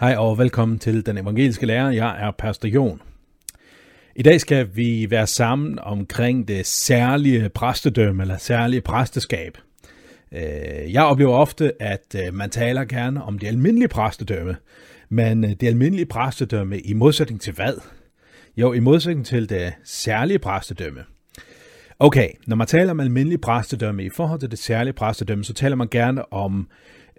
Hej og velkommen til Den Evangeliske Lærer. Jeg er Pastor Jon. I dag skal vi være sammen omkring det særlige præstedømme eller særlige præsteskab. Øh, jeg oplever ofte, at øh, man taler gerne om det almindelige præstedømme, men øh, det almindelige præstedømme i modsætning til hvad? Jo, i modsætning til det særlige præstedømme. Okay, når man taler om almindelig præstedømme i forhold til det særlige præstedømme, så taler man gerne om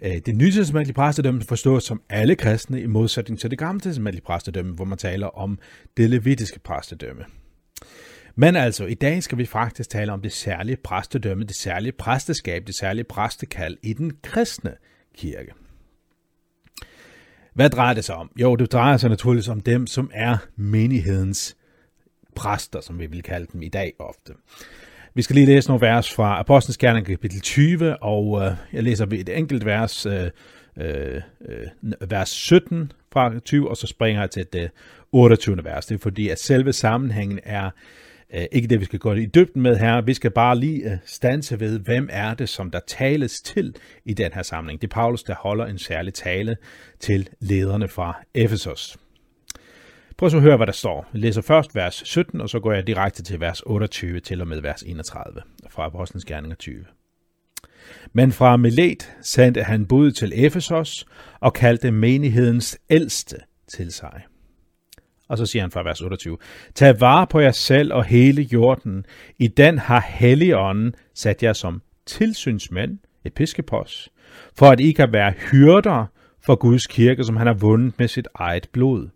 Øh, det det testamentlige præstedømme forstås som alle kristne i modsætning til det gamle testamentlige præstedømme, hvor man taler om det levitiske præstedømme. Men altså, i dag skal vi faktisk tale om det særlige præstedømme, det særlige præsteskab, det særlige præstekald i den kristne kirke. Hvad drejer det sig om? Jo, det drejer sig naturligvis om dem, som er menighedens præster, som vi vil kalde dem i dag ofte. Vi skal lige læse nogle vers fra Apostlenes Gerning kapitel 20, og øh, jeg læser et enkelt vers, øh, øh, øh vers 17 fra 20, og så springer jeg til det 28. vers. Det er fordi, at selve sammenhængen er øh, ikke det, vi skal gå i dybden med her. Vi skal bare lige øh, stanse ved, hvem er det, som der tales til i den her samling. Det er Paulus, der holder en særlig tale til lederne fra Efesos. Prøv så at høre, hvad der står. Jeg læser først vers 17, og så går jeg direkte til vers 28 til og med vers 31 fra Apostlenes Gerninger 20. Men fra Milet sendte han bud til Efesos og kaldte menighedens ældste til sig. Og så siger han fra vers 28, Tag vare på jer selv og hele jorden. I den har Helligånden sat jer som tilsynsmænd, episkopos, for at I kan være hyrder for Guds kirke, som han har vundet med sit eget blod.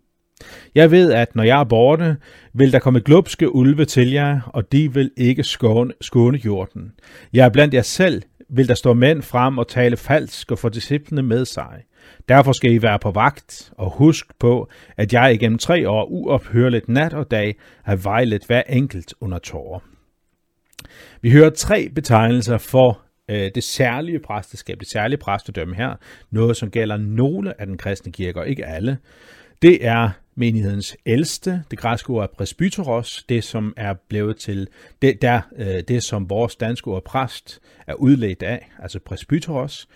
Jeg ved, at når jeg er borte, vil der komme glupske ulve til jer, og de vil ikke skåne, skåne jorden. Jeg er blandt jer selv, vil der stå mænd frem og tale falsk og få disciplene med sig. Derfor skal I være på vagt, og husk på, at jeg igennem tre år uophørligt nat og dag har vejlet hver enkelt under tårer. Vi hører tre betegnelser for øh, det særlige præsteskab, det særlige præstedømme her, noget som gælder nogle af den kristne kirke, og ikke alle. Det er menighedens ældste. Det græske ord er presbyteros, det som er blevet til, det, der, øh, det som vores danske ord præst er udledt af, altså presbyteros.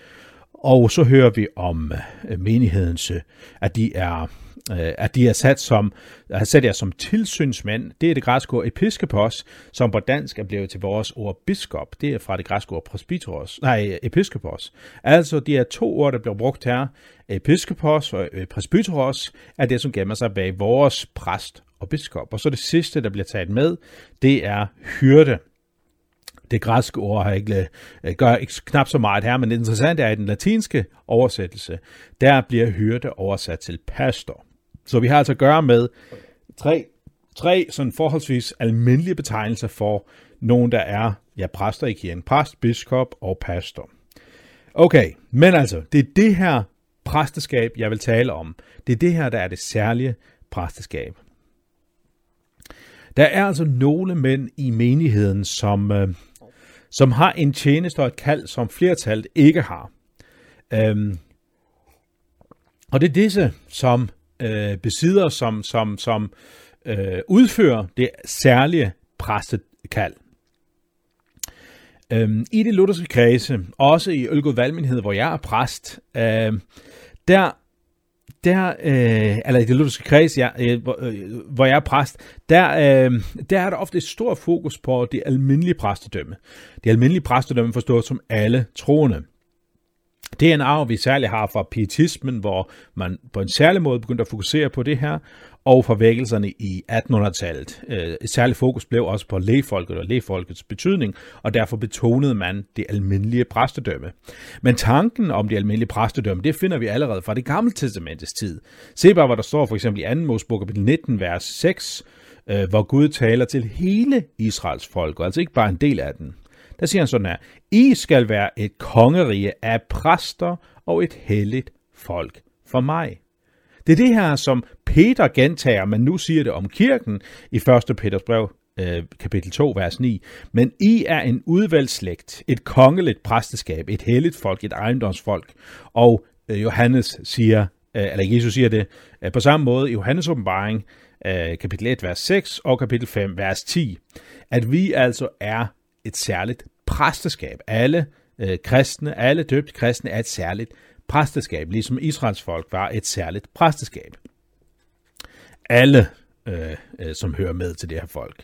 Og så hører vi om øh, menighedens, øh, at de er øh, at de er sat som, er sat jer som tilsynsmænd. Det er det græske ord episkopos, som på dansk er blevet til vores ord biskop. Det er fra det græske ord presbyteros, nej, episkopos. Altså, de er to ord, der bliver brugt her. Episkopos og presbyteros er det, som gemmer sig bag vores præst og biskop. Og så det sidste, der bliver taget med, det er hyrde det græske ord har ikke, øh, gør ikke knap så meget her, men det interessante er, at i den latinske oversættelse, der bliver hyrde oversat til pastor. Så vi har altså at gøre med tre, tre sådan forholdsvis almindelige betegnelser for nogen, der er ja, præster i kirken. Præst, biskop og pastor. Okay, men altså, det er det her præsteskab, jeg vil tale om. Det er det her, der er det særlige præsteskab. Der er altså nogle mænd i menigheden, som, øh, som har en tjeneste og et kald, som flertallet ikke har. Øhm, og det er disse, som øh, besidder, som, som, som øh, udfører det særlige præstekald. Øhm, I det lutherske kredse, også i Ølgod Valmenhed, hvor jeg er præst, øh, der der, øh, eller i det lutherske kreds, ja, øh, hvor, øh, hvor jeg er præst, der, øh, der er der ofte et stort fokus på det almindelige præstedømme. Det almindelige præstedømme forstås som alle troende. Det er en arv, vi særligt har fra pietismen, hvor man på en særlig måde begyndte at fokusere på det her, og fra vækkelserne i 1800-tallet. Øh, et særligt fokus blev også på lægefolket og lægefolkets betydning, og derfor betonede man det almindelige præstedømme. Men tanken om det almindelige præstedømme, det finder vi allerede fra det gamle testamentets tid. Se bare, hvad der står for eksempel i 2. Mosebog kapitel 19, vers 6, øh, hvor Gud taler til hele Israels folk, og altså ikke bare en del af den. Der siger han sådan her, I skal være et kongerige af præster og et helligt folk for mig. Det er det her, som Peter gentager, men nu siger det om kirken i 1. Peters brev, øh, kapitel 2, vers 9. Men I er en udvalgt slægt, et kongeligt præsteskab, et helligt folk, et ejendomsfolk. Og øh, Johannes siger, øh, eller Jesus siger det øh, på samme måde i Johannes åbenbaring, øh, kapitel 1, vers 6 og kapitel 5, vers 10, at vi altså er et særligt præsteskab. Alle øh, kristne, alle døbte kristne er et særligt præsteskab, ligesom Israels folk var et særligt præsteskab. Alle, øh, øh, som hører med til det her folk.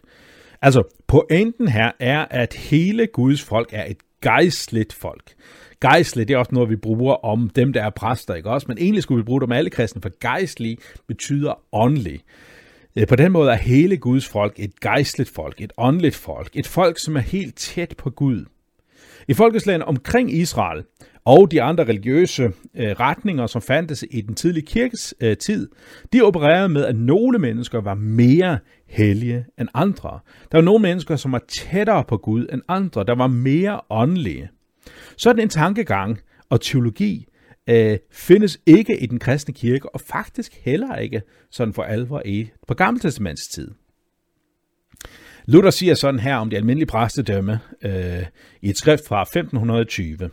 Altså, pointen her er, at hele Guds folk er et gejstligt folk. Gejstligt, det er også noget, vi bruger om dem, der er præster, ikke også? Men egentlig skulle vi bruge det om alle kristne, for gejstlig betyder åndelig. Øh, Øh, på den måde er hele Guds folk et gejstligt folk, et åndeligt folk, et folk, som er helt tæt på Gud. I folkeslagene omkring Israel og de andre religiøse øh, retninger, som fandtes i den tidlige kirkes øh, tid, de opererede med, at nogle mennesker var mere hellige end andre. Der var nogle mennesker, som var tættere på Gud end andre, der var mere åndelige. Sådan en tankegang og teologi øh, findes ikke i den kristne kirke, og faktisk heller ikke sådan for alvor i på gammeltestamentets tid. Luther siger sådan her om det almindelige præstedømme øh, i et skrift fra 1520.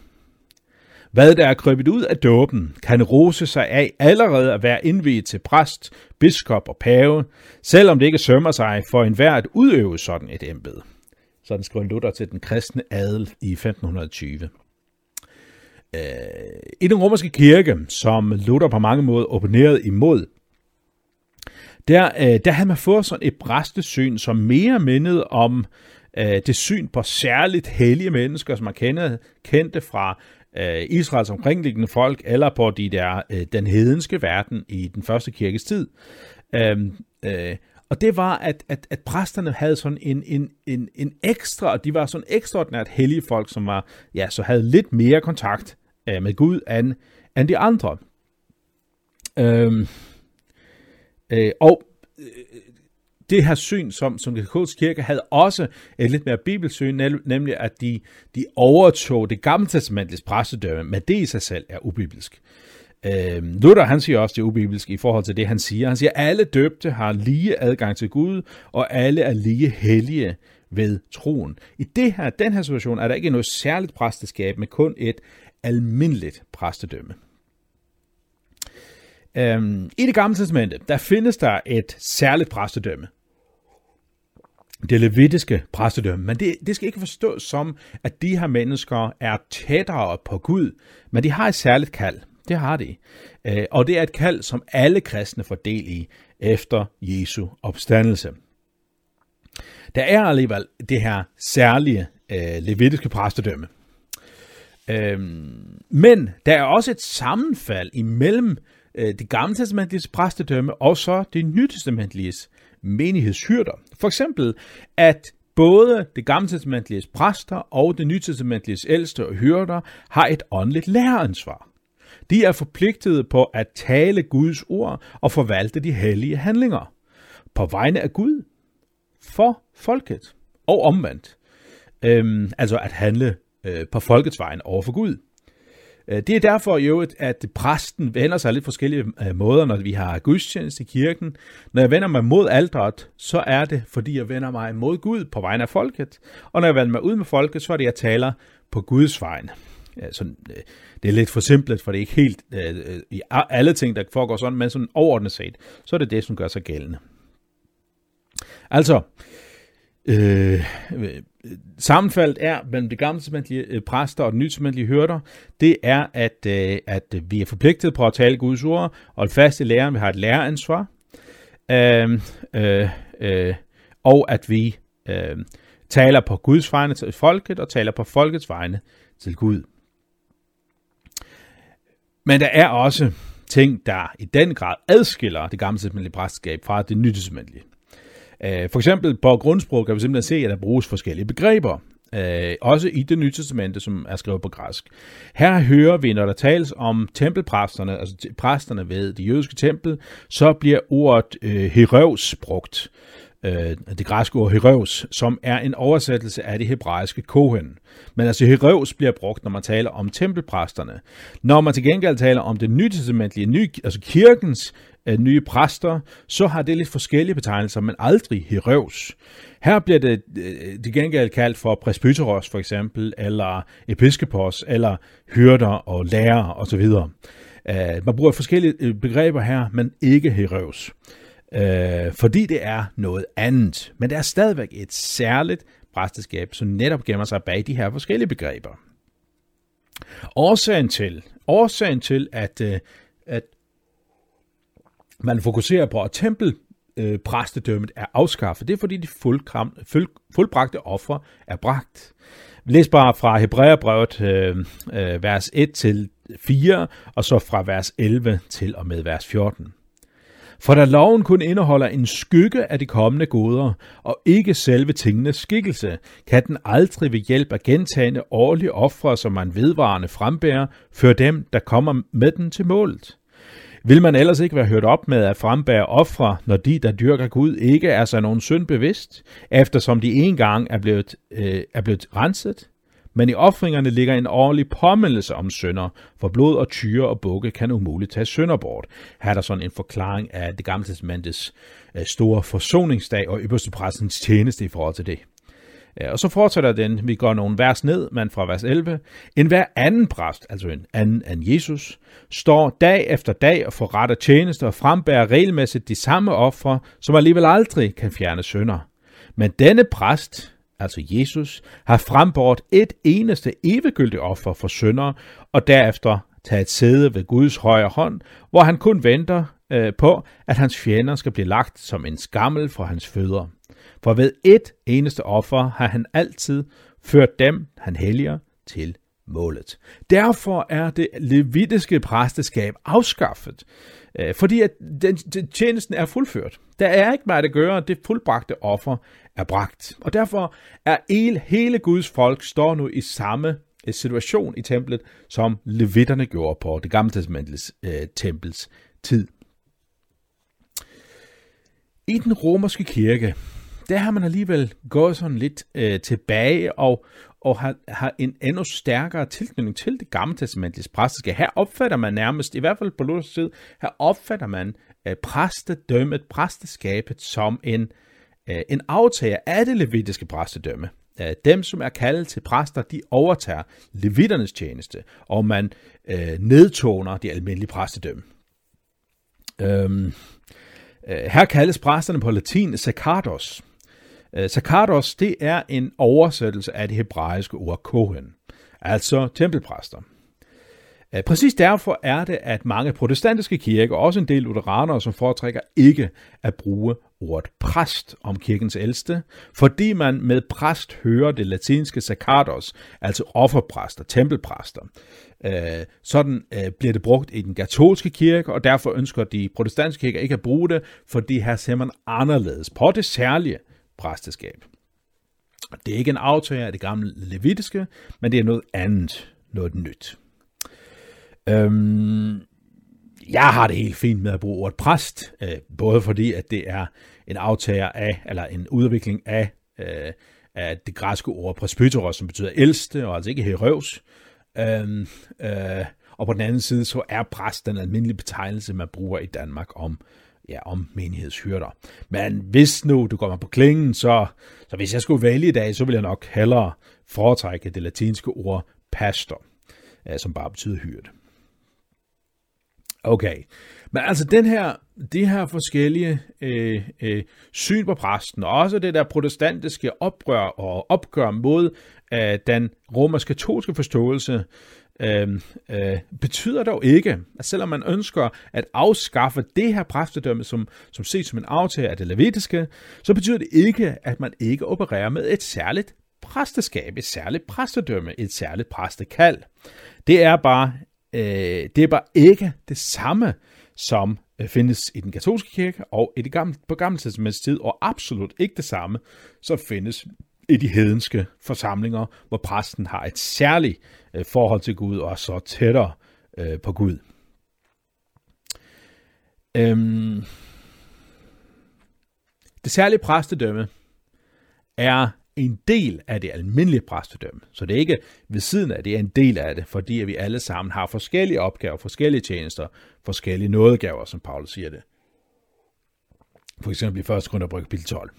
Hvad der er krøbet ud af dåben, kan rose sig af allerede at være indviet til præst, biskop og pave, selvom det ikke sømmer sig for enhver at udøve sådan et embede. Sådan skriver Luther til den kristne adel i 1520. Øh, I den romerske kirke, som Luther på mange måder opponerede imod, der, øh, der havde man fået sådan et præstesyn, som mere mindede om øh, det syn på særligt hellige mennesker, som man kendte, kendte fra øh, Israels omkringliggende folk, eller på de der, øh, den hedenske verden i den første kirkes tid. Øh, øh, og det var, at, at, at præsterne havde sådan en, en, en, en ekstra, og de var sådan ekstraordinært hellige folk, som var, ja, så havde lidt mere kontakt øh, med Gud end, end de andre. Øhm, øh, og øh, det her syn, som, som katolske kirke havde også et lidt mere bibelsyn, nemlig at de, de overtog det gamle testamentlige præstedømme, men det i sig selv er ubibelsk. Øh, Luther han siger også, det ubibelske ubibelsk i forhold til det, han siger. Han siger, at alle døbte har lige adgang til Gud, og alle er lige hellige ved troen. I det her, den her situation er der ikke noget særligt præsteskab, men kun et almindeligt præstedømme. Øhm, I det gamle testamente, der findes der et særligt præstedømme det levitiske præstedømme. Men det, det skal ikke forstås som, at de her mennesker er tættere på Gud, men de har et særligt kald. Det har de. Øh, og det er et kald, som alle kristne får del i efter Jesu opstandelse. Der er alligevel det her særlige øh, levitiske præstedømme. Øhm, men der er også et sammenfald imellem øh, det gamle testamentlige præstedømme og så det nytestamentlige menighedshyrder. For eksempel, at både det gamle testamentlige præster og det nytestamentlige ældste og hyrder har et åndeligt læreransvar. De er forpligtede på at tale Guds ord og forvalte de hellige handlinger. På vegne af Gud, for folket og omvendt. Øhm, altså at handle øh, på folkets vejen over for Gud. Øh, det er derfor jo, at præsten vender sig lidt forskellige øh, måder, når vi har gudstjeneste i kirken. Når jeg vender mig mod aldret, så er det, fordi jeg vender mig mod Gud på vegne af folket. Og når jeg vender mig ud med folket, så er det, jeg taler på Guds vegne. Så øh, det er lidt for simpelt, for det er ikke helt i alle ting, der foregår sådan, men sådan overordnet set, så er det det, som gør sig gældende. Altså, øh, sammenfaldet er mellem det gamle testamentlige øh, præster og det nye testamentlige hørter, det er, at, øh, at vi er forpligtet på at tale Guds ord, og at fast i læren, vi har et læreransvar, øh, øh, øh, og at vi øh, taler på Guds vegne til folket, og taler på folkets vegne til Gud. Men der er også ting, der i den grad adskiller det gamle testamentlige præstskab fra det nye testamentlige. Øh, for eksempel på grundsprog kan vi simpelthen se, at der bruges forskellige begreber. Øh, også i det nye testamente, som er skrevet på græsk. Her hører vi, når der tales om tempelpræsterne, altså præsterne ved det jødiske tempel, så bliver ordet øh, herøvs brugt. Øh, det græske ord herøvs, som er en oversættelse af det hebraiske kohen. Men altså herøvs bliver brugt, når man taler om tempelpræsterne. Når man til gengæld taler om det nye testamentlige, ny, altså kirkens af nye præster, så har det lidt forskellige betegnelser, men aldrig herøvs. Her bliver det øh, til gengæld kaldt for presbyteros for eksempel, eller episkopos, eller hyrder og lærer osv. Uh, øh, man bruger forskellige øh, begreber her, men ikke herøvs. Uh, øh, fordi det er noget andet. Men det er stadigvæk et særligt præsteskab, som netop gemmer sig bag de her forskellige begreber. Årsagen til, årsagen til at, øh, at man fokuserer på, at tempelpræstedømmet er afskaffet, det er fordi de fuldkram, fuld, fuldbragte ofre er bragt. Læs bare fra Hebræerbrevet øh, øh, vers 1 til 4, og så fra vers 11 til og med vers 14. For da loven kun indeholder en skygge af de kommende goder, og ikke selve tingenes skikkelse, kan den aldrig ved hjælp af gentagende årlige ofre, som man vedvarende frembærer, føre dem, der kommer med den til målet. Vil man ellers ikke være hørt op med at frembære ofre, når de, der dyrker Gud, ikke er sig nogen synd bevidst, eftersom de engang er blevet, øh, er blevet renset? Men i offringerne ligger en årlig påmindelse om synder, for blod og tyre og bukke kan umuligt tage synder bort. Her er der sådan en forklaring af det gamle testamentets øh, store forsoningsdag og øverste præstens tjeneste i forhold til det. Og så fortsætter den, vi går nogle vers ned, men fra vers 11. En hver anden præst, altså en anden end Jesus, står dag efter dag og forretter tjenester og frembærer regelmæssigt de samme ofre, som alligevel aldrig kan fjerne synder. Men denne præst, altså Jesus, har frembort et eneste eviggyldigt offer for synder, og derefter taget sæde ved Guds højre hånd, hvor han kun venter øh, på, at hans fjender skal blive lagt som en skammel for hans fødder. For ved et eneste offer har han altid ført dem, han helliger, til målet. Derfor er det levitiske præsteskab afskaffet, øh, fordi at den, den, tjenesten er fuldført. Der er ikke meget at gøre, det fuldbragte offer er bragt. Og derfor er el, hele Guds folk står nu i samme øh, situation i templet, som levitterne gjorde på det gamle testamentets øh, tempels tid. I den romerske kirke, der har man alligevel gået sådan lidt øh, tilbage og, og har, har en endnu stærkere tilknytning til det gamle testamentlige præstiske. Her opfatter man nærmest, i hvert fald på Luthers tid, her opfatter man øh, præstedømmet, præsteskabet som en, øh, en aftager af det levitiske præstedømme. Øh, dem, som er kaldet til præster, de overtager levitternes tjeneste, og man øh, nedtoner de almindelige præstedømme. Øhm, øh, her kaldes præsterne på latin sacerdos, Øh, Sakardos, det er en oversættelse af det hebraiske ord kohen, altså tempelpræster. Øh, præcis derfor er det, at mange protestantiske kirker, også en del lutheranere, som foretrækker ikke at bruge ordet præst om kirkens ældste, fordi man med præst hører det latinske sacerdos, altså offerpræster, tempelpræster. Øh, sådan bliver det brugt i den katolske kirke, og derfor ønsker de protestantiske kirker ikke at bruge det, fordi her ser man anderledes på det særlige præsteskab. Det er ikke en aftager af det gamle levitiske, men det er noget andet, noget nyt. Øhm, jeg har det helt fint med at bruge ordet præst, øh, både fordi, at det er en aftager af, eller en udvikling af, øh, af det græske ord presbyteros, som betyder ældste, og altså ikke herøvs. Øhm, øh, og på den anden side, så er præst den almindelige betegnelse, man bruger i Danmark om ja, om menighedshyrder. Men hvis nu du kommer på klingen, så, så hvis jeg skulle vælge i dag, så vil jeg nok hellere foretrække det latinske ord pastor, øh, som bare betyder hyrde. Okay, men altså den her, de her forskellige øh, øh, syn på præsten, og også det der protestantiske oprør og opgør mod øh, den romersk-katolske forståelse, øh, øh, betyder dog ikke, at selvom man ønsker at afskaffe det her præstedømme, som, som ses som en aftale af det levitiske, så betyder det ikke, at man ikke opererer med et særligt præsteskab, et særligt præstedømme, et særligt præstekald. Det er bare, øh, det er bare ikke det samme, som øh, findes i den katolske kirke og i det gamle, på gamle tid, og absolut ikke det samme, som findes i de hedenske forsamlinger, hvor præsten har et særligt øh, forhold til Gud og er så tættere øh, på Gud. Øhm, det særlige præstedømme er en del af det almindelige præstedømme. Så det er ikke ved siden af, det er en del af det, fordi vi alle sammen har forskellige opgaver, forskellige tjenester, forskellige nådegaver, som Paulus siger det. For eksempel i 1. Korintherbrev kapitel 12.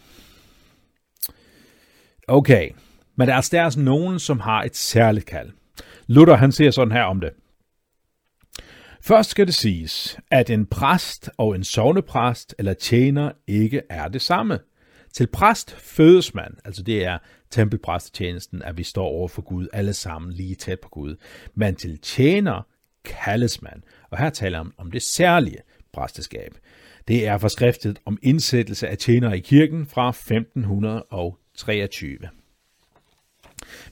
Okay, men der er altså- stærkt altså nogen, som har et særligt kald. Luther han siger sådan her om det. Først skal det siges, at en præst og en sovnepræst eller tjener ikke er det samme. Til præst fødes man, altså det er tempelpræstetjenesten, at vi står over for Gud, alle sammen lige tæt på Gud. Men til tjener kaldes man, og her taler jeg om, det særlige præsteskab. Det er forskriftet om indsættelse af tjenere i kirken fra 1500 og 23.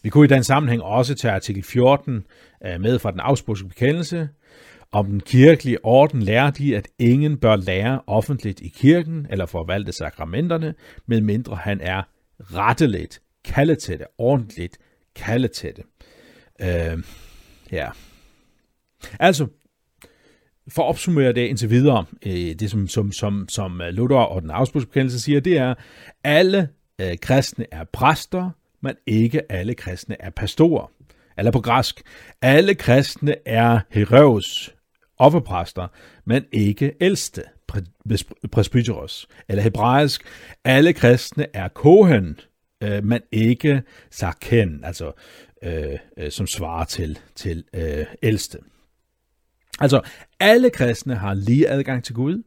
Vi kunne i den sammenhæng også tage artikel 14 øh, med fra den afspurgte bekendelse. Om den kirkelige orden lærer de, at ingen bør lære offentligt i kirken eller forvalte sakramenterne, medmindre han er retteligt kaldet til det, ordentligt kaldet til det. Øh, ja. Altså, for at opsummere det indtil videre, øh, det som, som, som, som Luther og den afspudsbekendelse siger, det er, alle øh, kristne er præster, men ikke alle kristne er pastorer. Eller på græsk, alle kristne er heroes, offerpræster, men ikke ældste, presbyteros. Eller hebraisk, alle kristne er kohen, øh, men ikke sarken, altså øh, øh, som svarer til, til øh, ældste. Altså, alle kristne har lige adgang til Gud.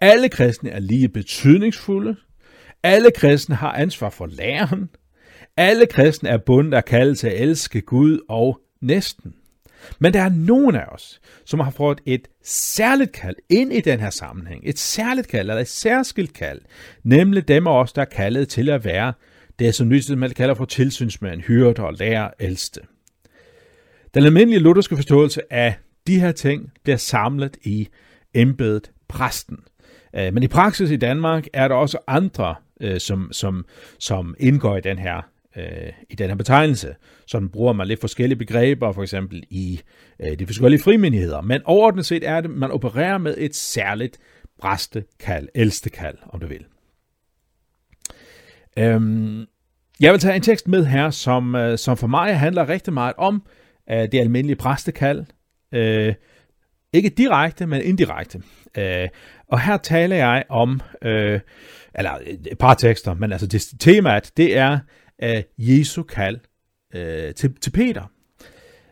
Alle kristne er lige betydningsfulde. Alle kristne har ansvar for læren. Alle kristne er bundet af kaldet til at elske Gud og næsten. Men der er nogen af os, som har fået et særligt kald ind i den her sammenhæng. Et særligt kald, eller et særskilt kald. Nemlig dem af os, der er kaldet til at være det, som man kalder for tilsynsmand, hyrder og lærer ældste. Den almindelige lutherske forståelse af de her ting bliver samlet i embedet præsten. Øh, men i praksis i Danmark er der også andre, øh, som, som, som indgår i den her øh, i den her betegnelse. Sådan bruger man lidt forskellige begreber, for eksempel i øh, de forskellige frimenigheder. Men overordnet set er det, man opererer med et særligt præstekald, ældstekald, om du vil. Øhm, jeg vil tage en tekst med her, som, øh, som for mig handler rigtig meget om øh, det almindelige præstekald, Øh, ikke direkte, men indirekte. Øh, og her taler jeg om, øh, eller øh, et par tekster, men altså det, temaet, det er øh, Jesu kald øh, til, til Peter.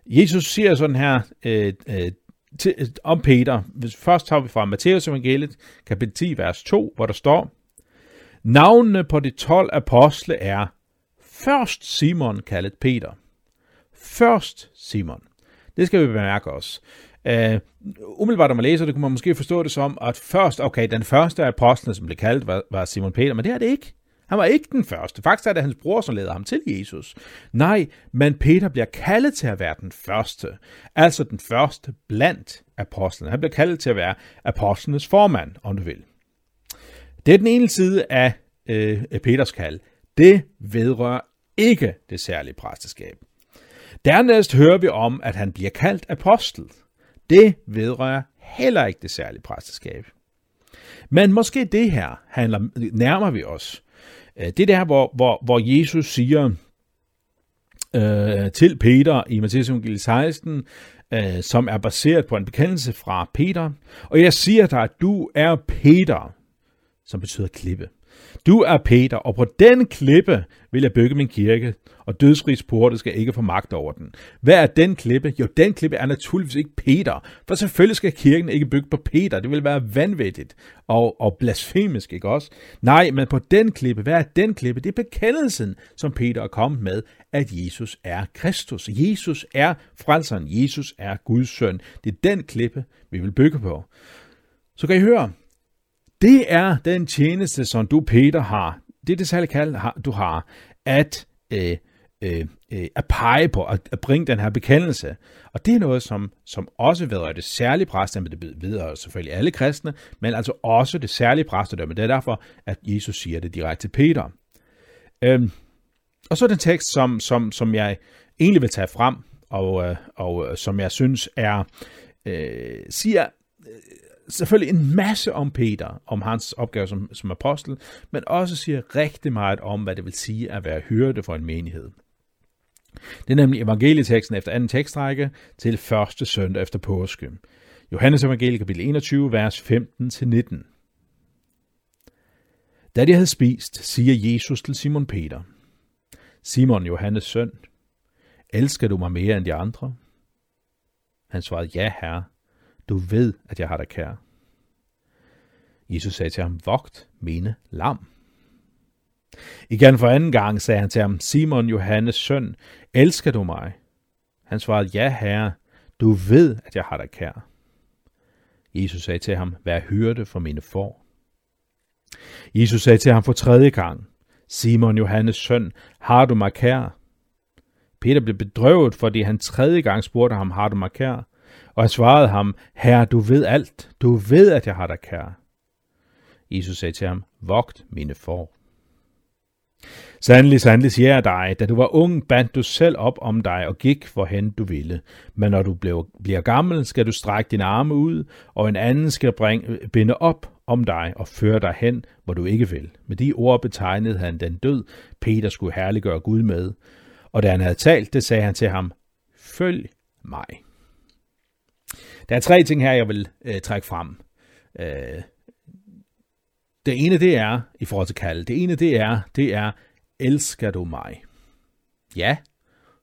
Jesus siger sådan her øh, øh, til, øh, om Peter. Først tager vi fra Matteus evangeliet, kapitel 10, vers 2, hvor der står, Navnene på de 12 apostle er først Simon kaldet Peter. Først Simon. Det skal vi bemærke os. Uh, umiddelbart, når man læser det, kunne man måske forstå det som, at først, okay, den første af apostlene, som blev kaldt, var, var Simon Peter, men det er det ikke. Han var ikke den første. Faktisk er det hans bror, som leder ham til Jesus. Nej, men Peter bliver kaldet til at være den første. Altså den første blandt apostlene. Han bliver kaldet til at være apostlenes formand, om du vil. Det er den ene side af øh, Peters kald. Det vedrører ikke det særlige præsteskab. Dernæst hører vi om, at han bliver kaldt apostel. Det vedrører heller ikke det særlige præsteskab. Men måske det her handler, nærmer vi os. Øh, det der, hvor, hvor, hvor Jesus siger øh, til Peter i Matthæus 16, øh, som er baseret på en bekendelse fra Peter. Og jeg siger dig, at du er Peter, som betyder klippe. Du er Peter, og på den klippe vil jeg bygge min kirke, og dødsrigs porte skal ikke få magt over den. Hvad er den klippe? Jo, den klippe er naturligvis ikke Peter, for selvfølgelig skal kirken ikke bygge på Peter. Det vil være vanvittigt og, og blasfemisk, ikke også? Nej, men på den klippe, hvad er den klippe? Det er bekendelsen, som Peter er kommet med, at Jesus er Kristus. Jesus er frelseren. Jesus er Guds søn. Det er den klippe, vi vil bygge på. Så kan I høre, det er den tjeneste, som du, Peter, har. Det er det særlige kald, du har, at, øh, øh, øh, at pege på, at, at bringe den her bekendelse. Og det er noget, som, som også vedrører det særlige præstedømme. Det vedrører selvfølgelig alle kristne, men altså også det særlige præstedømme. Det er derfor, at Jesus siger det direkte til Peter. Øhm, og så den tekst, som, som, som jeg egentlig vil tage frem, og, øh, og øh, som jeg synes er, øh, siger selvfølgelig en masse om Peter, om hans opgave som, som apostel, men også siger rigtig meget om, hvad det vil sige at være hyrde for en menighed. Det er nemlig evangelieteksten efter anden tekstrække til første søndag efter påske. Johannes evangelie kapitel 21, vers 15-19. Da de havde spist, siger Jesus til Simon Peter, Simon, Johannes søn, elsker du mig mere end de andre? Han svarede, ja herre, du ved, at jeg har dig kær. Jesus sagde til ham, vogt mine lam. Igen for anden gang sagde han til ham, Simon Johannes søn, elsker du mig? Han svarede, ja herre, du ved, at jeg har dig kær. Jesus sagde til ham, vær hyrde for mine får. Jesus sagde til ham for tredje gang, Simon Johannes søn, har du mig kær? Peter blev bedrøvet, fordi han tredje gang spurgte ham, har du mig kær? Og han svarede ham, herre, du ved alt. Du ved, at jeg har dig kær. Jesus sagde til ham, vogt mine får. Sandelig, sandelig siger jeg dig, da du var ung, bandt du selv op om dig og gik, hvorhen du ville. Men når du bliver gammel, skal du strække dine arme ud, og en anden skal bringe, binde op om dig og føre dig hen, hvor du ikke vil. Med de ord betegnede han den død, Peter skulle herliggøre Gud med. Og da han havde talt, det sagde han til ham, følg mig. Der er tre ting her, jeg vil øh, trække frem. Øh, det ene, det er, i forhold til kald, det ene, det er, det er, elsker du mig? Ja,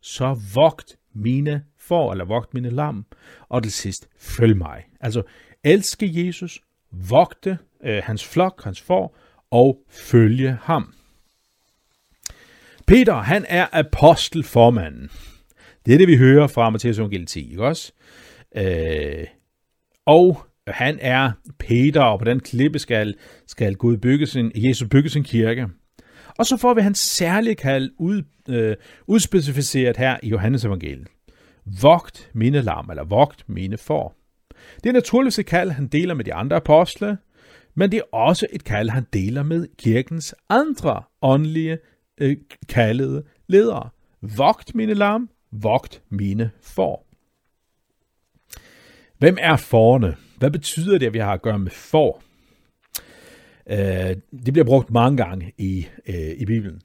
så vogt mine får, eller vogt mine lam, og til sidst, følg mig. Altså, elske Jesus, vogte øh, hans flok, hans får, og følge ham. Peter, han er apostelformanden. Det er det, vi hører fra Matthæus evangeliet 10, ikke også? Øh, og han er Peter, og på den klippe skal, skal Gud bygge sin, Jesus bygge sin kirke. Og så får vi hans særlige kald ud, øh, udspecificeret her i Johannes evangeliet. Vogt mine lam, eller vogt mine får. Det er naturligvis et kald, han deler med de andre apostle, men det er også et kald, han deler med kirkens andre åndelige øh, kaldede ledere. Vogt mine lam, vogt mine får. Hvem er forne? Hvad betyder det, at vi har at gøre med får? Øh, det bliver brugt mange gange i, øh, i Bibelen.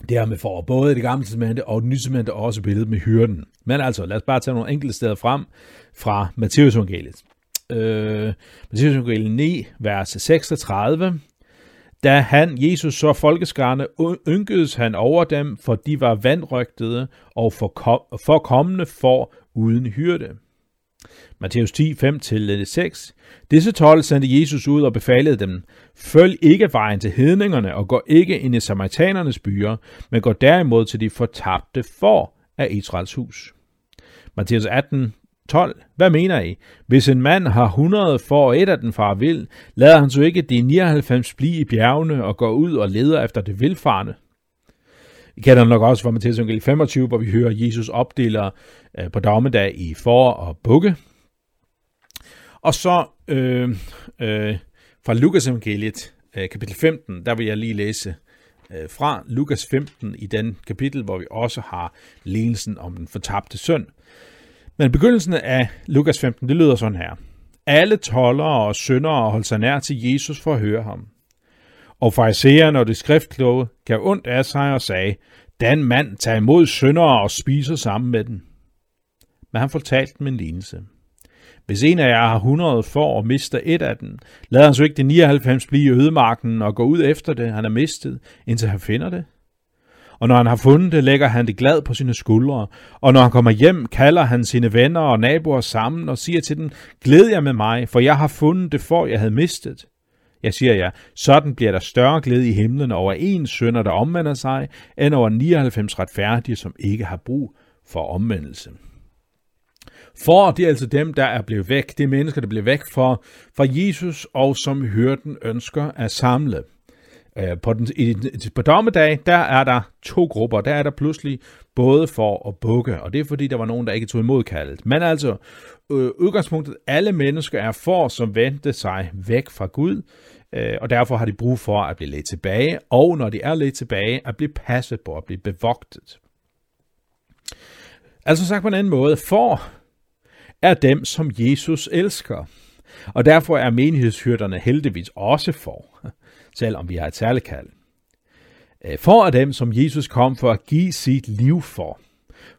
Det her med for, både det gamle testamente og det nye testamente også billedet med hyrden. Men altså, lad os bare tage nogle enkelte steder frem fra Matteus evangeliet. Øh, Matteus evangeliet 9, vers 36. Da han, Jesus, så folkeskarne, ynkedes han over dem, for de var vandrygtede og forkommende for uden hyrde. Matthæus 10, 5-6. Disse tolv sendte Jesus ud og befalede dem, følg ikke vejen til hedningerne og gå ikke ind i samaritanernes byer, men gå derimod til de fortabte for af Israels hus. Matthæus 18, 12. Hvad mener I? Hvis en mand har 100 for et af den far vil, lader han så ikke de 99 blive i bjergene og går ud og leder efter det vilfarne? Vi kender nok også fra Matthæus 25, hvor vi hører, at Jesus opdeler øh, på dommedag i for og bukke. Og så øh, øh, fra Lukas evangeliet, øh, kapitel 15, der vil jeg lige læse øh, fra Lukas 15 i den kapitel, hvor vi også har lignelsen om den fortabte søn. Men begyndelsen af Lukas 15, det lyder sådan her. Alle tollere og syndere holdt sig nær til Jesus for at høre ham. Og farisæerne og det skriftkloge gav ondt af sig og sagde, den mand tager imod syndere og spiser sammen med dem. Men han fortalte dem en lignelse. Hvis en af jer har 100 for og mister et af dem, lader han så ikke det 99 blive i ødemarken og gå ud efter det, han har mistet, indtil han finder det? Og når han har fundet det, lægger han det glad på sine skuldre. Og når han kommer hjem, kalder han sine venner og naboer sammen og siger til dem, glæd jer med mig, for jeg har fundet det for, jeg havde mistet. Jeg siger jer, sådan bliver der større glæde i himlen over en sønder, der omvender sig, end over 99 retfærdige, som ikke har brug for omvendelse. For det er altså dem, der er blevet væk. Det er mennesker, der bliver væk fra, fra Jesus, og som hørten ønsker at samle. Øh, på, den, i, på dommedag, der er der to grupper. Der er der pludselig både for og bukke, og det er fordi, der var nogen, der ikke tog imod kaldet. Men altså, øh, udgangspunktet, alle mennesker er for, som vendte sig væk fra Gud, øh, og derfor har de brug for at blive lidt tilbage, og når de er lidt tilbage, at blive passet på, at blive bevogtet. Altså sagt på en anden måde, for er dem, som Jesus elsker. Og derfor er menighedshyrderne heldigvis også for, selvom vi har et særligt kald. Øh, for er dem, som Jesus kom for at give sit liv for.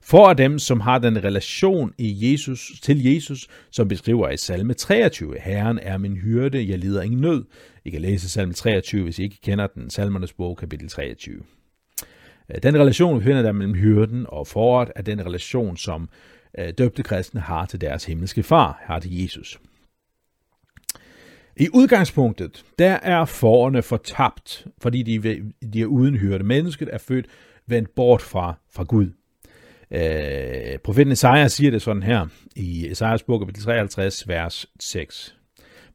For er dem, som har den relation i Jesus, til Jesus, som beskriver i salme 23. Herren er min hyrde, jeg lider ingen nød. I kan læse salme 23, hvis I ikke kender den. Salmernes bog, kapitel 23. Øh, den relation, vi finder der mellem hyrden og foråret, er den relation, som øh, døbte kristne har til deres himmelske far, har til Jesus. I udgangspunktet, der er forerne fortabt, fordi de, de er uden hyrde. Mennesket er født vendt bort fra, fra Gud. Øh, profeten Isaiah siger det sådan her i Esajas bog, kapitel 53, vers 6.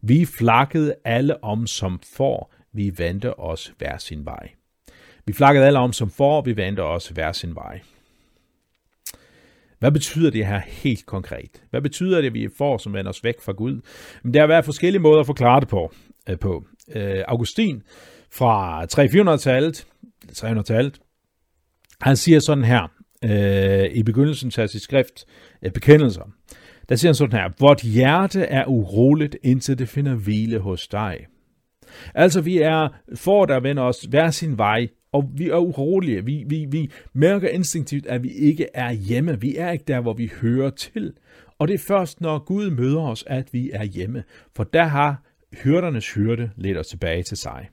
Vi flakkede alle om som får, vi vendte os hver sin vej. Vi flakkede alle om som får, vi vendte os hver sin vej. Hvad betyder det her helt konkret? Hvad betyder det, at vi får, som vender os væk fra Gud? Men der er været forskellige måder at forklare det på. Øh, på. Øh, Augustin fra 300-400-tallet, 300-tallet, han siger sådan her, øh, i begyndelsen tager sit skrift, øh, Bekendelser, der siger han sådan her, Vort hjerte er uroligt, indtil det finder hvile hos dig. Altså, vi er for, der vender os hver sin vej, og vi er urolige. Vi, vi, vi mærker instinktivt, at vi ikke er hjemme. Vi er ikke der, hvor vi hører til. Og det er først, når Gud møder os, at vi er hjemme. For der har hyrdernes hyrde ledt os tilbage til sig.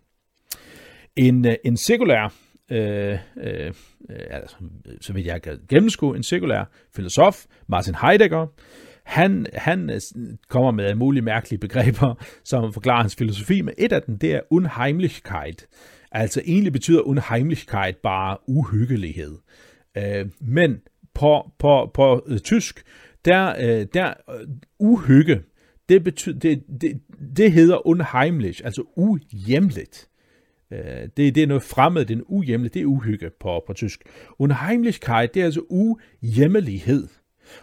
En, øh, en sekulær, øh, øh, Øh, altså, så vidt jeg kan gennemskue, en sekulær filosof, Martin Heidegger, han, han øh, kommer med mulige mærkelige begreber, som forklarer hans filosofi, men et af dem, det er Unheimlichkeit. Altså egentlig betyder Unheimlichkeit bare uhyggelighed. Øh, men på, på, på øh, tysk, der, øh, der øh, uhygge, det, betyder, det, det, det hedder unheimlich, altså uhjemligt. Øh, det, det er noget fremmed, det er en det er uhygge på, på tysk. Unheimlichkeit, det er altså uhjemmelighed.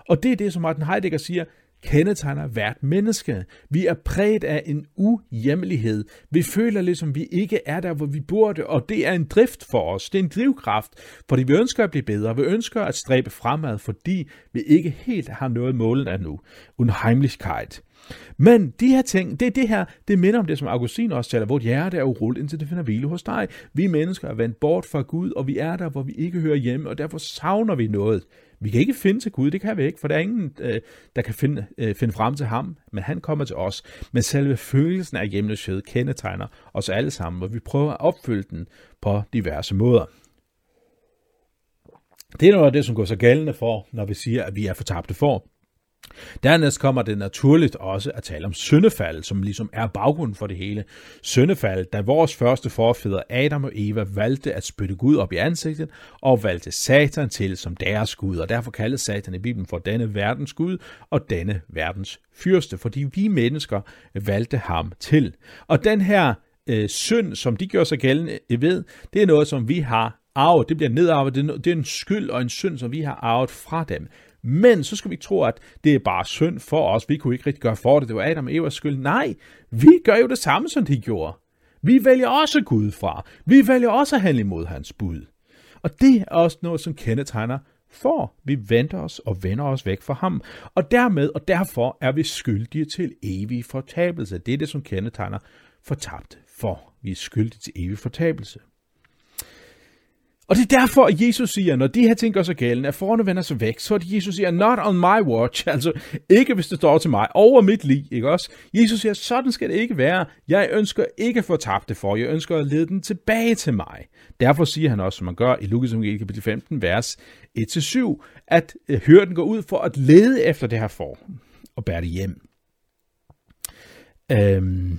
Og det er det, som Martin Heidegger siger, kendetegner hvert menneske. Vi er præget af en uhjemmelighed. Vi føler ligesom, vi ikke er der, hvor vi burde, og det er en drift for os. Det er en drivkraft, fordi vi ønsker at blive bedre. Vi ønsker at stræbe fremad, fordi vi ikke helt har noget målet endnu. Unheimlichkeit. Men de her ting, det er det her, det minder om det, som Augustin også taler, hvor hjerte er urullet, indtil det finder hvile hos dig. Vi mennesker er vendt bort fra Gud, og vi er der, hvor vi ikke hører hjemme, og derfor savner vi noget. Vi kan ikke finde til Gud, det kan vi ikke, for der er ingen, øh, der kan finde, øh, finde frem til ham, men han kommer til os. Men selve følelsen af hjemløshed kendetegner os alle sammen, og vi prøver at opfylde den på diverse måder. Det er noget af det, som går så gældende for, når vi siger, at vi er fortabte for. Dernæst kommer det naturligt også at tale om syndefald, som ligesom er baggrunden for det hele. Syndefald, da vores første forfædre Adam og Eva valgte at spytte Gud op i ansigtet og valgte Satan til som deres Gud, og derfor kaldes Satan i Bibelen for denne verdens Gud og denne verdens fyrste, fordi vi mennesker valgte ham til. Og den her øh, synd, som de gjorde sig gældende ved, det er noget, som vi har arvet. Det bliver nedarvet. Det er en skyld og en synd, som vi har arvet fra dem. Men så skal vi ikke tro, at det er bare synd for os. Vi kunne ikke rigtig gøre for det. Det var Adam og Evas skyld. Nej, vi gør jo det samme, som de gjorde. Vi vælger også Gud fra. Vi vælger også at handle imod hans bud. Og det er også noget, som kendetegner for vi venter os og vender os væk fra ham. Og dermed og derfor er vi skyldige til evig fortabelse. Det er det, som kendetegner fortabt for. Vi er skyldige til evig fortabelse. Og det er derfor, at Jesus siger, når de her ting gør sig gældende, at forerne vender sig væk, så er det Jesus siger, not on my watch, altså ikke hvis det står til mig, over mit liv, ikke også? Jesus siger, sådan skal det ikke være. Jeg ønsker ikke at få tabt det for, jeg ønsker at lede den tilbage til mig. Derfor siger han også, som man gør i Lukas kapitel 15, vers 1-7, at øh, hørten går ud for at lede efter det her for og bære det hjem. Øhm,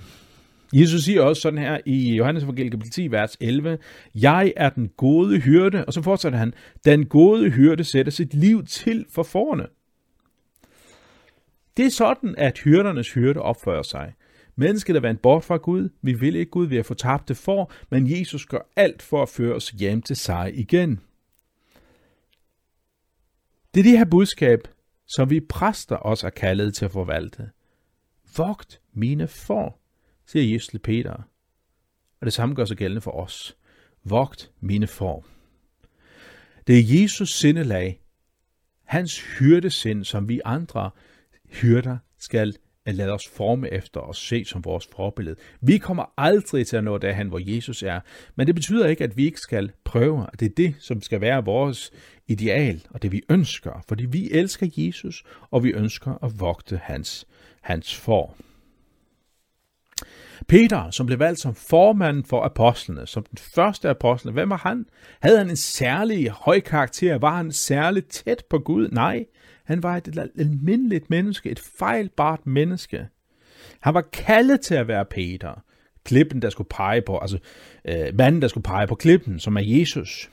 Jesus siger også sådan her i Johannes evangeliet kapitel 10, vers 11, Jeg er den gode hyrde, og så fortsætter han, den gode hyrde sætter sit liv til for forne. Det er sådan, at hyrdernes hyrde opfører sig. Mennesket er vandt bort fra Gud. Vi vil ikke Gud, vi har fortabt det for, men Jesus gør alt for at føre os hjem til sig igen. Det er det her budskab, som vi præster også er kaldet til at forvalte. Vogt mine for siger Jesus til Peter. Og det samme gør sig gældende for os. Vogt mine får. Det er Jesus sindelag, hans hyrdesind, som vi andre hyrder skal at lade os forme efter og se som vores forbillede. Vi kommer aldrig til at nå derhen, hvor Jesus er, men det betyder ikke, at vi ikke skal prøve. Det er det, som skal være vores ideal, og det vi ønsker, fordi vi elsker Jesus, og vi ønsker at vogte hans, hans form. Peter, som blev valgt som formand for apostlene, som den første apostle, hvem var han? Havde han en særlig høj karakter? Var han særligt tæt på Gud? Nej, han var et almindeligt menneske, et fejlbart menneske. Han var kaldet til at være Peter, klippen, der skulle pege på, altså øh, manden, der skulle pege på klippen, som er Jesus.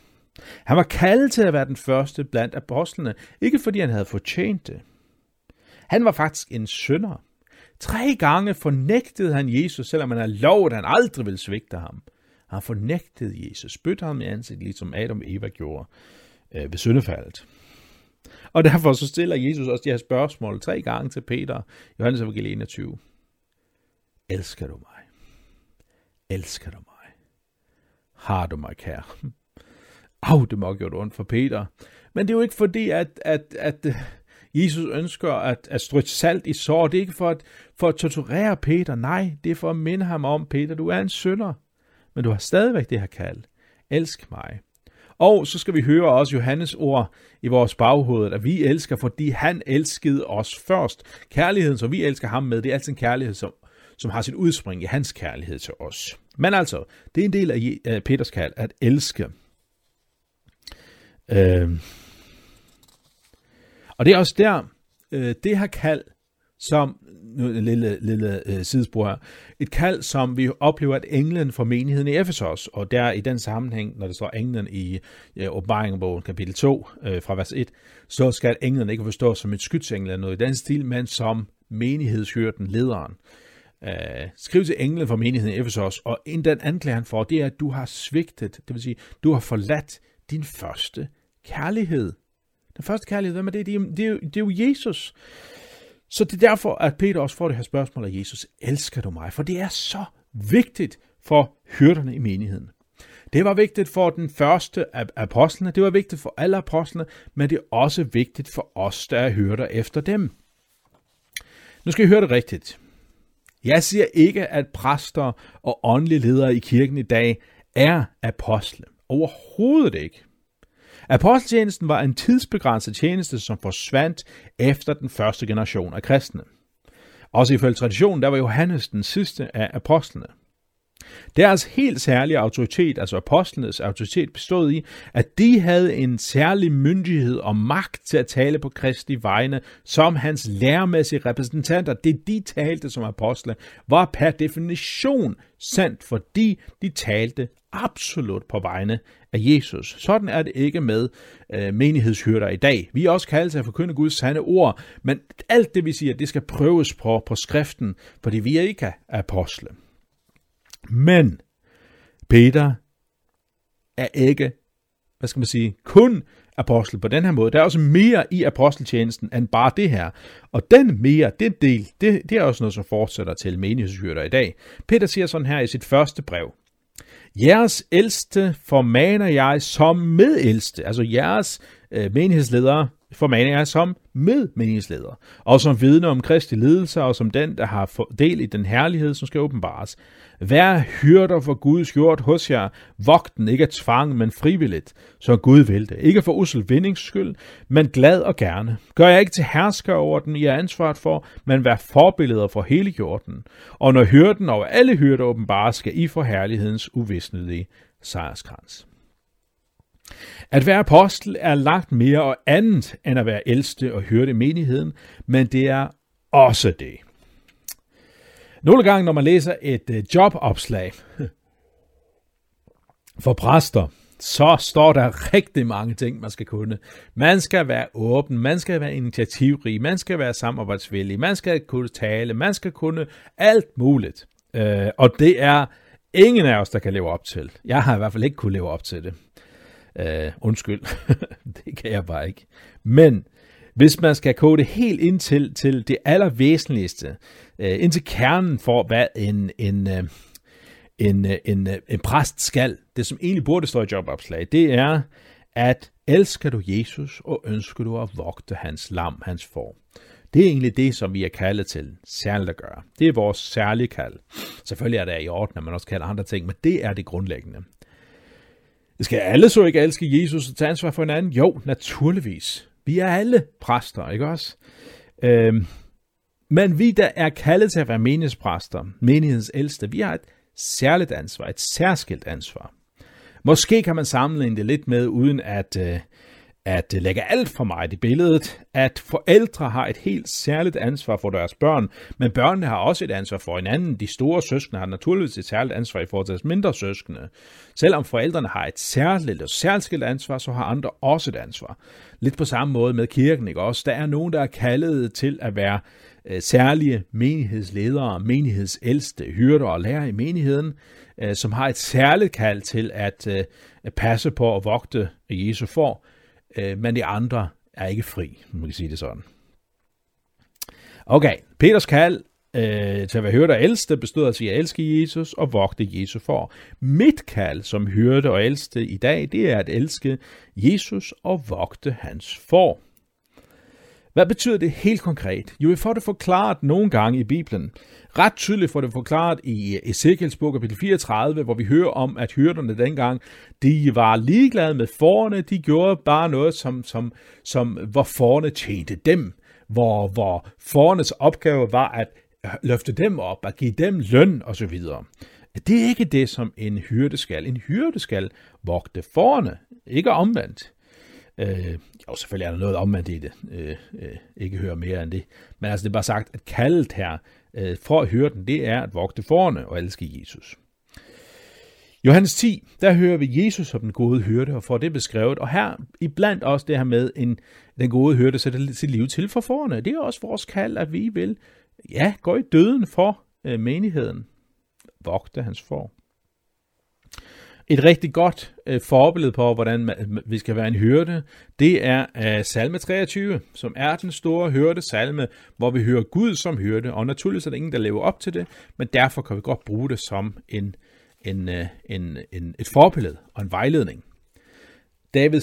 Han var kaldet til at være den første blandt apostlene, ikke fordi han havde fortjent det. Han var faktisk en synder. Tre gange fornægtede han Jesus, selvom han har lovet, at han aldrig ville svigte ham. Han fornægtede Jesus, spyttede ham i ansigtet, ligesom Adam og Eva gjorde øh, ved syndefaldet. Og derfor så stiller Jesus også de her spørgsmål tre gange til Peter, Johannes Evangelie 21. Elsker du mig? Elsker du mig? Har du mig kær? Au, det må have gjort ondt for Peter. Men det er jo ikke fordi, at, at, at Jesus ønsker at, at strøtte salt i sår. Det er ikke for at, for at torturere Peter. Nej, det er for at minde ham om, Peter, du er en synder. Men du har stadigvæk det her kald. Elsk mig. Og så skal vi høre også Johannes ord i vores baghoved, at vi elsker, fordi han elskede os først. Kærligheden, som vi elsker ham med, det er altid en kærlighed, som, som har sit udspring i hans kærlighed til os. Men altså, det er en del af Peters kald, at elske. Øh, og det er også der, øh, det her kald, som, nu en lille, lille øh, sidespor her, et kald, som vi oplever, at englen for menigheden i Efesos, og der i den sammenhæng, når det står englen i øh, åbenbaringenbogen kapitel 2 øh, fra vers 1, så skal englen ikke forstås som et skytsengel eller noget i den stil, men som menighedshyrden, lederen. Øh, skriv til englen for menigheden i Efesos, og en den anklager han for, det er, at du har svigtet, det vil sige, du har forladt din første kærlighed. Den første kærlighed, hvem er det? Det er, det er, det er jo Jesus. Så det er derfor, at Peter også får det her spørgsmål af Jesus. Elsker du mig? For det er så vigtigt for hyrderne i menigheden. Det var vigtigt for den første af apostlene, det var vigtigt for alle apostlene, men det er også vigtigt for os, der er hyrder efter dem. Nu skal I høre det rigtigt. Jeg siger ikke, at præster og åndelige ledere i kirken i dag er apostle. Overhovedet ikke. Aposteltjenesten var en tidsbegrænset tjeneste, som forsvandt efter den første generation af kristne. Også ifølge traditionen, der var Johannes den sidste af apostlene. Deres altså helt særlige autoritet, altså apostlenes autoritet, bestod i, at de havde en særlig myndighed og magt til at tale på Kristi vegne som hans læremæssige repræsentanter. Det de talte som apostle var per definition sandt, fordi de talte absolut på vegne af Jesus. Sådan er det ikke med øh, menighedshyrder i dag. Vi er også kaldet til at forkynde Guds sande ord, men alt det vi siger, det skal prøves på, på skriften, fordi vi er ikke apostle. Men Peter er ikke, hvad skal man sige, kun apostel på den her måde. Der er også mere i aposteltjenesten end bare det her. Og den mere, den del, det, det er også noget, som fortsætter til menighedshyrder i dag. Peter siger sådan her i sit første brev. Jeres ældste formaner jeg som medældste, altså jeres øh, menighedsledere formaner jeg som med meningsleder, og som vidne om Kristi ledelse, og som den, der har del i den herlighed, som skal åbenbares. Vær hyrder for Guds jord hos jer, vogten ikke af tvang, men frivilligt, så Gud vil det. Ikke for usel vindings skyld, men glad og gerne. Gør jeg ikke til hersker over den, I er ansvaret for, men vær forbilleder for hele jorden. Og når hyrden over alle hyrder åbenbares, skal I få herlighedens uvisnelige sejrskrans. At være apostel er langt mere og andet end at være ældste og hørte i menigheden, men det er også det. Nogle gange, når man læser et øh, jobopslag for præster, så står der rigtig mange ting, man skal kunne. Man skal være åben, man skal være initiativrig, man skal være samarbejdsvillig, man skal kunne tale, man skal kunne alt muligt. Øh, og det er ingen af os, der kan leve op til. Jeg har i hvert fald ikke kunne leve op til det. Uh, undskyld, det kan jeg bare ikke. Men hvis man skal kode det helt ind til, til det allervæsentligste, uh, ind til kernen for, hvad en, en, uh, en, uh, en, uh, en præst skal, det som egentlig burde stå i jobopslag, det er, at elsker du Jesus, og ønsker du at vogte hans lam, hans får. Det er egentlig det, som vi er kaldet til særligt at gøre. Det er vores særlige kald. Selvfølgelig er det i orden, at man også kalder andre ting, men det er det grundlæggende. Skal alle så ikke elske Jesus og tage ansvar for hinanden? Jo, naturligvis. Vi er alle præster, ikke også? Øhm, men vi, der er kaldet til at være menighedspræster, menighedens ældste, vi har et særligt ansvar, et særskilt ansvar. Måske kan man sammenligne det lidt med, uden at, øh, at lægge alt for meget i billedet, at forældre har et helt særligt ansvar for deres børn, men børnene har også et ansvar for hinanden. De store søskende har naturligvis et særligt ansvar i forhold til deres mindre søskende. Selvom forældrene har et særligt og særskilt ansvar, så har andre også et ansvar. Lidt på samme måde med kirken, ikke også? Der er nogen, der er kaldet til at være øh, særlige menighedsledere, menighedsældste, hyrder og lærere i menigheden, øh, som har et særligt kald til at øh, passe på og vogte Jesu for, øh, men de andre er ikke fri, man kan sige det sådan. Okay, Peters kald øh, til at være hørte og ældste bestod altså af at elske Jesus og vogte Jesus for. Mit kald som hørte og ældste i dag, det er at elske Jesus og vogte hans for. Hvad betyder det helt konkret? Jo, vi får det forklaret nogle gange i Bibelen. Ret tydeligt får det forklaret i øh, Ezekiels bog kapitel 34, hvor vi hører om, at hyrderne dengang, de var ligeglade med forerne, de gjorde bare noget, som, som, som hvor forerne tjente dem. Hvor, hvor forernes opgave var at øh, løfte dem op, at give dem løn osv. Det er ikke det, som en hyrde skal. En hyrde skal vogte forerne, ikke omvendt. Øh, jo, selvfølgelig er der noget om, at det. Øh, øh, ikke hører mere end det. Men altså, det er bare sagt, at kaldet her øh, for at høre den, det er at vogte forne og elske Jesus. Johannes 10, der hører vi Jesus som den gode hyrde, og får det beskrevet. Og her iblandt også det her med, en, den gode hyrde sætter sit liv til for forne. Det er også vores kald, at vi vil, ja, gå i døden for øh, menigheden. Vogte hans for. Et rigtig godt øh, forbillede på, hvordan man, vi skal være en hyrde, det er øh, salme 23, som er den store hørte salme, hvor vi hører Gud som hyrde, og naturligvis er der ingen, der lever op til det, men derfor kan vi godt bruge det som en, en, øh, en, en, et forbillede og en vejledning. David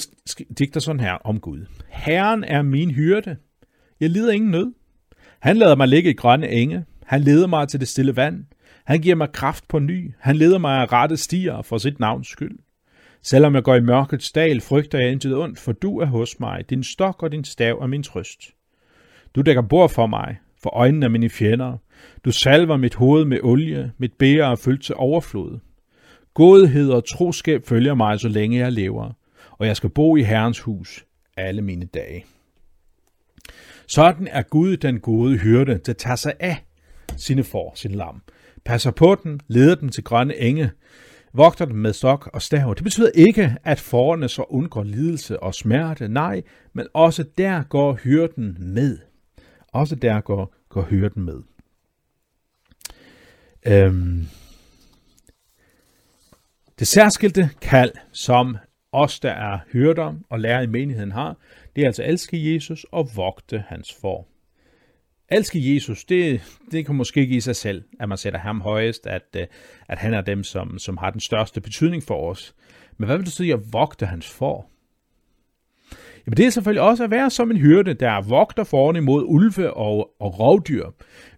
digter sådan her om Gud. Herren er min hyrde. Jeg lider ingen nød. Han lader mig ligge i grønne enge. Han leder mig til det stille vand. Han giver mig kraft på ny. Han leder mig af rette stier for sit navns skyld. Selvom jeg går i mørkets dal, frygter jeg intet ondt, for du er hos mig. Din stok og din stav er min trøst. Du dækker bord for mig, for øjnene af mine fjender. Du salver mit hoved med olie, mit bære er fyldt til overflod. Godhed og troskab følger mig, så længe jeg lever, og jeg skal bo i Herrens hus alle mine dage. Sådan er Gud den gode hyrde, der tager sig af sine får, sin lam passer på den, leder den til grønne enge, vogter den med stok og stav. Det betyder ikke, at forerne så undgår lidelse og smerte, nej, men også der går hyrden med. Også der går, går hyrden med. Øhm. Det særskilte kald, som os, der er hyrder og lærer i menigheden har, det er altså at elske Jesus og vogte hans for elske Jesus, det, det kan måske give sig selv, at man sætter ham højest, at, øh, at han er dem, som, som har den største betydning for os. Men hvad vil det sige at vogte hans for? Jamen det er selvfølgelig også at være som en hyrde, der vogter foran mod ulve og, og rovdyr.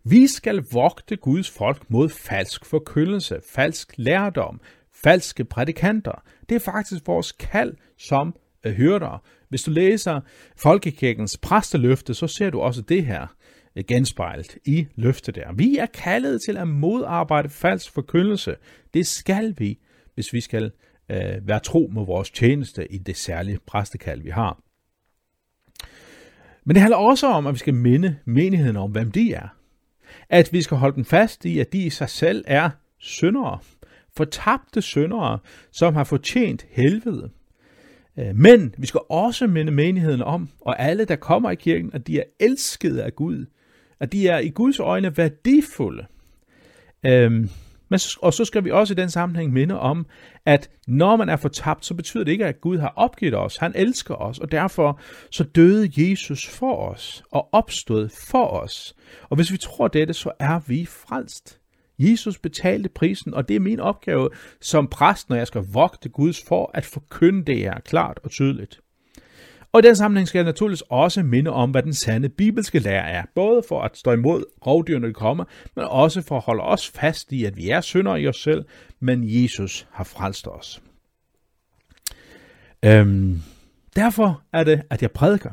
Vi skal vogte Guds folk mod falsk forkyndelse, falsk lærdom, falske prædikanter. Det er faktisk vores kald som øh, hyrder. Hvis du læser Folkekirkens præsteløfte, så ser du også det her genspejlet i løftet der. Vi er kaldet til at modarbejde falsk forkyndelse. Det skal vi, hvis vi skal øh, være tro mod vores tjeneste i det særlige præstekald, vi har. Men det handler også om, at vi skal minde menigheden om, hvem de er. At vi skal holde dem fast i, at de i sig selv er syndere. Fortabte syndere, som har fortjent helvede. Øh, men vi skal også minde menigheden om, og alle, der kommer i kirken, at de er elskede af Gud at de er i Guds øjne værdifulde. Øhm, men, og så skal vi også i den sammenhæng minde om, at når man er fortabt, så betyder det ikke, at Gud har opgivet os. Han elsker os, og derfor så døde Jesus for os og opstod for os. Og hvis vi tror dette, så er vi frelst. Jesus betalte prisen, og det er min opgave som præst, når jeg skal vogte Guds for at forkynde det her klart og tydeligt. Og i den sammenhæng skal jeg naturligvis også minde om, hvad den sande bibelske lære er, både for at stå imod rovdyrene, når de kommer, men også for at holde os fast i, at vi er syndere i os selv, men Jesus har frelst os. Øhm, derfor er det, at jeg prædiker.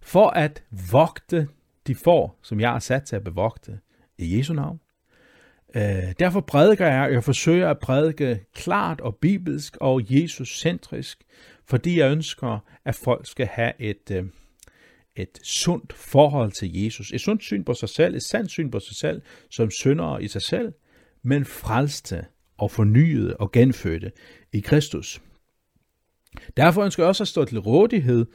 For at vogte de får, som jeg er sat til at bevogte i Jesu navn. Øh, derfor prædiker jeg, jeg forsøger at prædike klart og bibelsk og Jesus-centrisk, fordi jeg ønsker, at folk skal have et, øh, et sundt forhold til Jesus. Et sundt syn på sig selv, et sandt syn på sig selv, som syndere i sig selv, men frelste og fornyede og genfødte i Kristus. Derfor ønsker jeg også at stå til rådighed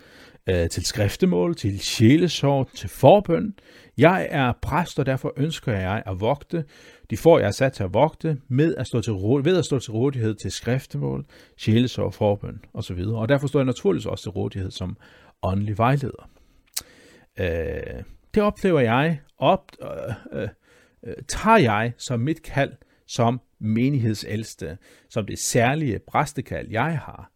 øh, til skriftemål, til sjælesorg, til forbøn. Jeg er præst, og derfor ønsker jeg at vogte. De får jeg sat til at vogte med at stå til ved at stå til rådighed til skriftemål, sjælesorg, forbøn osv. Og derfor står jeg naturligvis også til rådighed som åndelig vejleder. Øh, det oplever jeg, op, øh, øh, øh tager jeg som mit kald som menighedsældste, som det særlige præstekald, jeg har.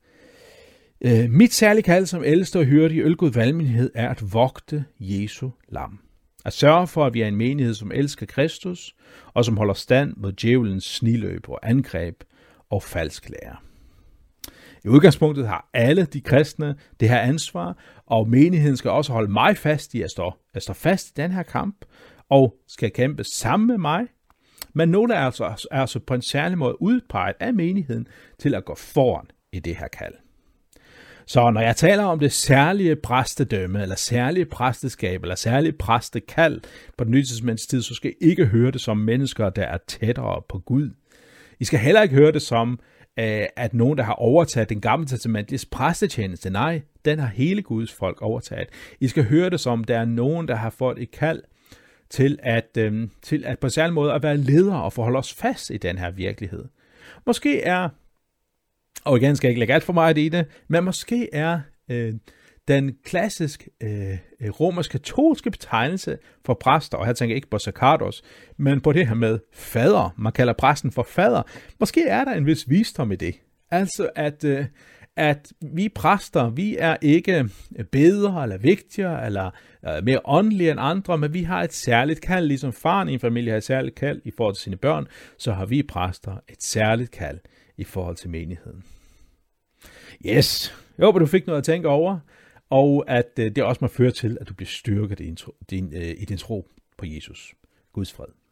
Øh, mit særlige kald som ældste og hørte i Ølgod Valgmenighed er at vogte Jesu lam. At sørge for, at vi er en menighed, som elsker Kristus, og som holder stand mod djævelens sniløb og angreb og falsk lære. I udgangspunktet har alle de kristne det her ansvar, og menigheden skal også holde mig fast i at stå, at stå fast i den her kamp, og skal kæmpe sammen med mig. Men nogle er altså, er altså på en særlig måde udpeget af menigheden til at gå foran i det her kald. Så når jeg taler om det særlige præstedømme, eller særlige præsteskab, eller særlige præstekald på den nye tid, så skal I ikke høre det som mennesker, der er tættere på Gud. I skal heller ikke høre det som, øh, at nogen, der har overtaget den gamle testamentlige præstetjeneste. Nej, den har hele Guds folk overtaget. I skal høre det som, der er nogen, der har fået et kald til at, øh, til at på særlig måde at være leder og forholde os fast i den her virkelighed. Måske er og igen skal jeg ikke lægge alt for meget i det, men måske er øh, den klassisk øh, romersk-katolske betegnelse for præster, og her tænker jeg ikke på Sakardos, men på det her med fader. Man kalder præsten for fader. Måske er der en vis visdom i det. Altså at, øh, at vi præster, vi er ikke øh, bedre eller vigtigere eller øh, mere åndelige end andre, men vi har et særligt kald, ligesom faren i en familie har et særligt kald i forhold til sine børn, så har vi præster et særligt kald i forhold til menigheden. Yes, jeg håber, du fik noget at tænke over, og at øh, det også må føre til, at du bliver styrket i din, øh, i din tro på Jesus. Guds fred.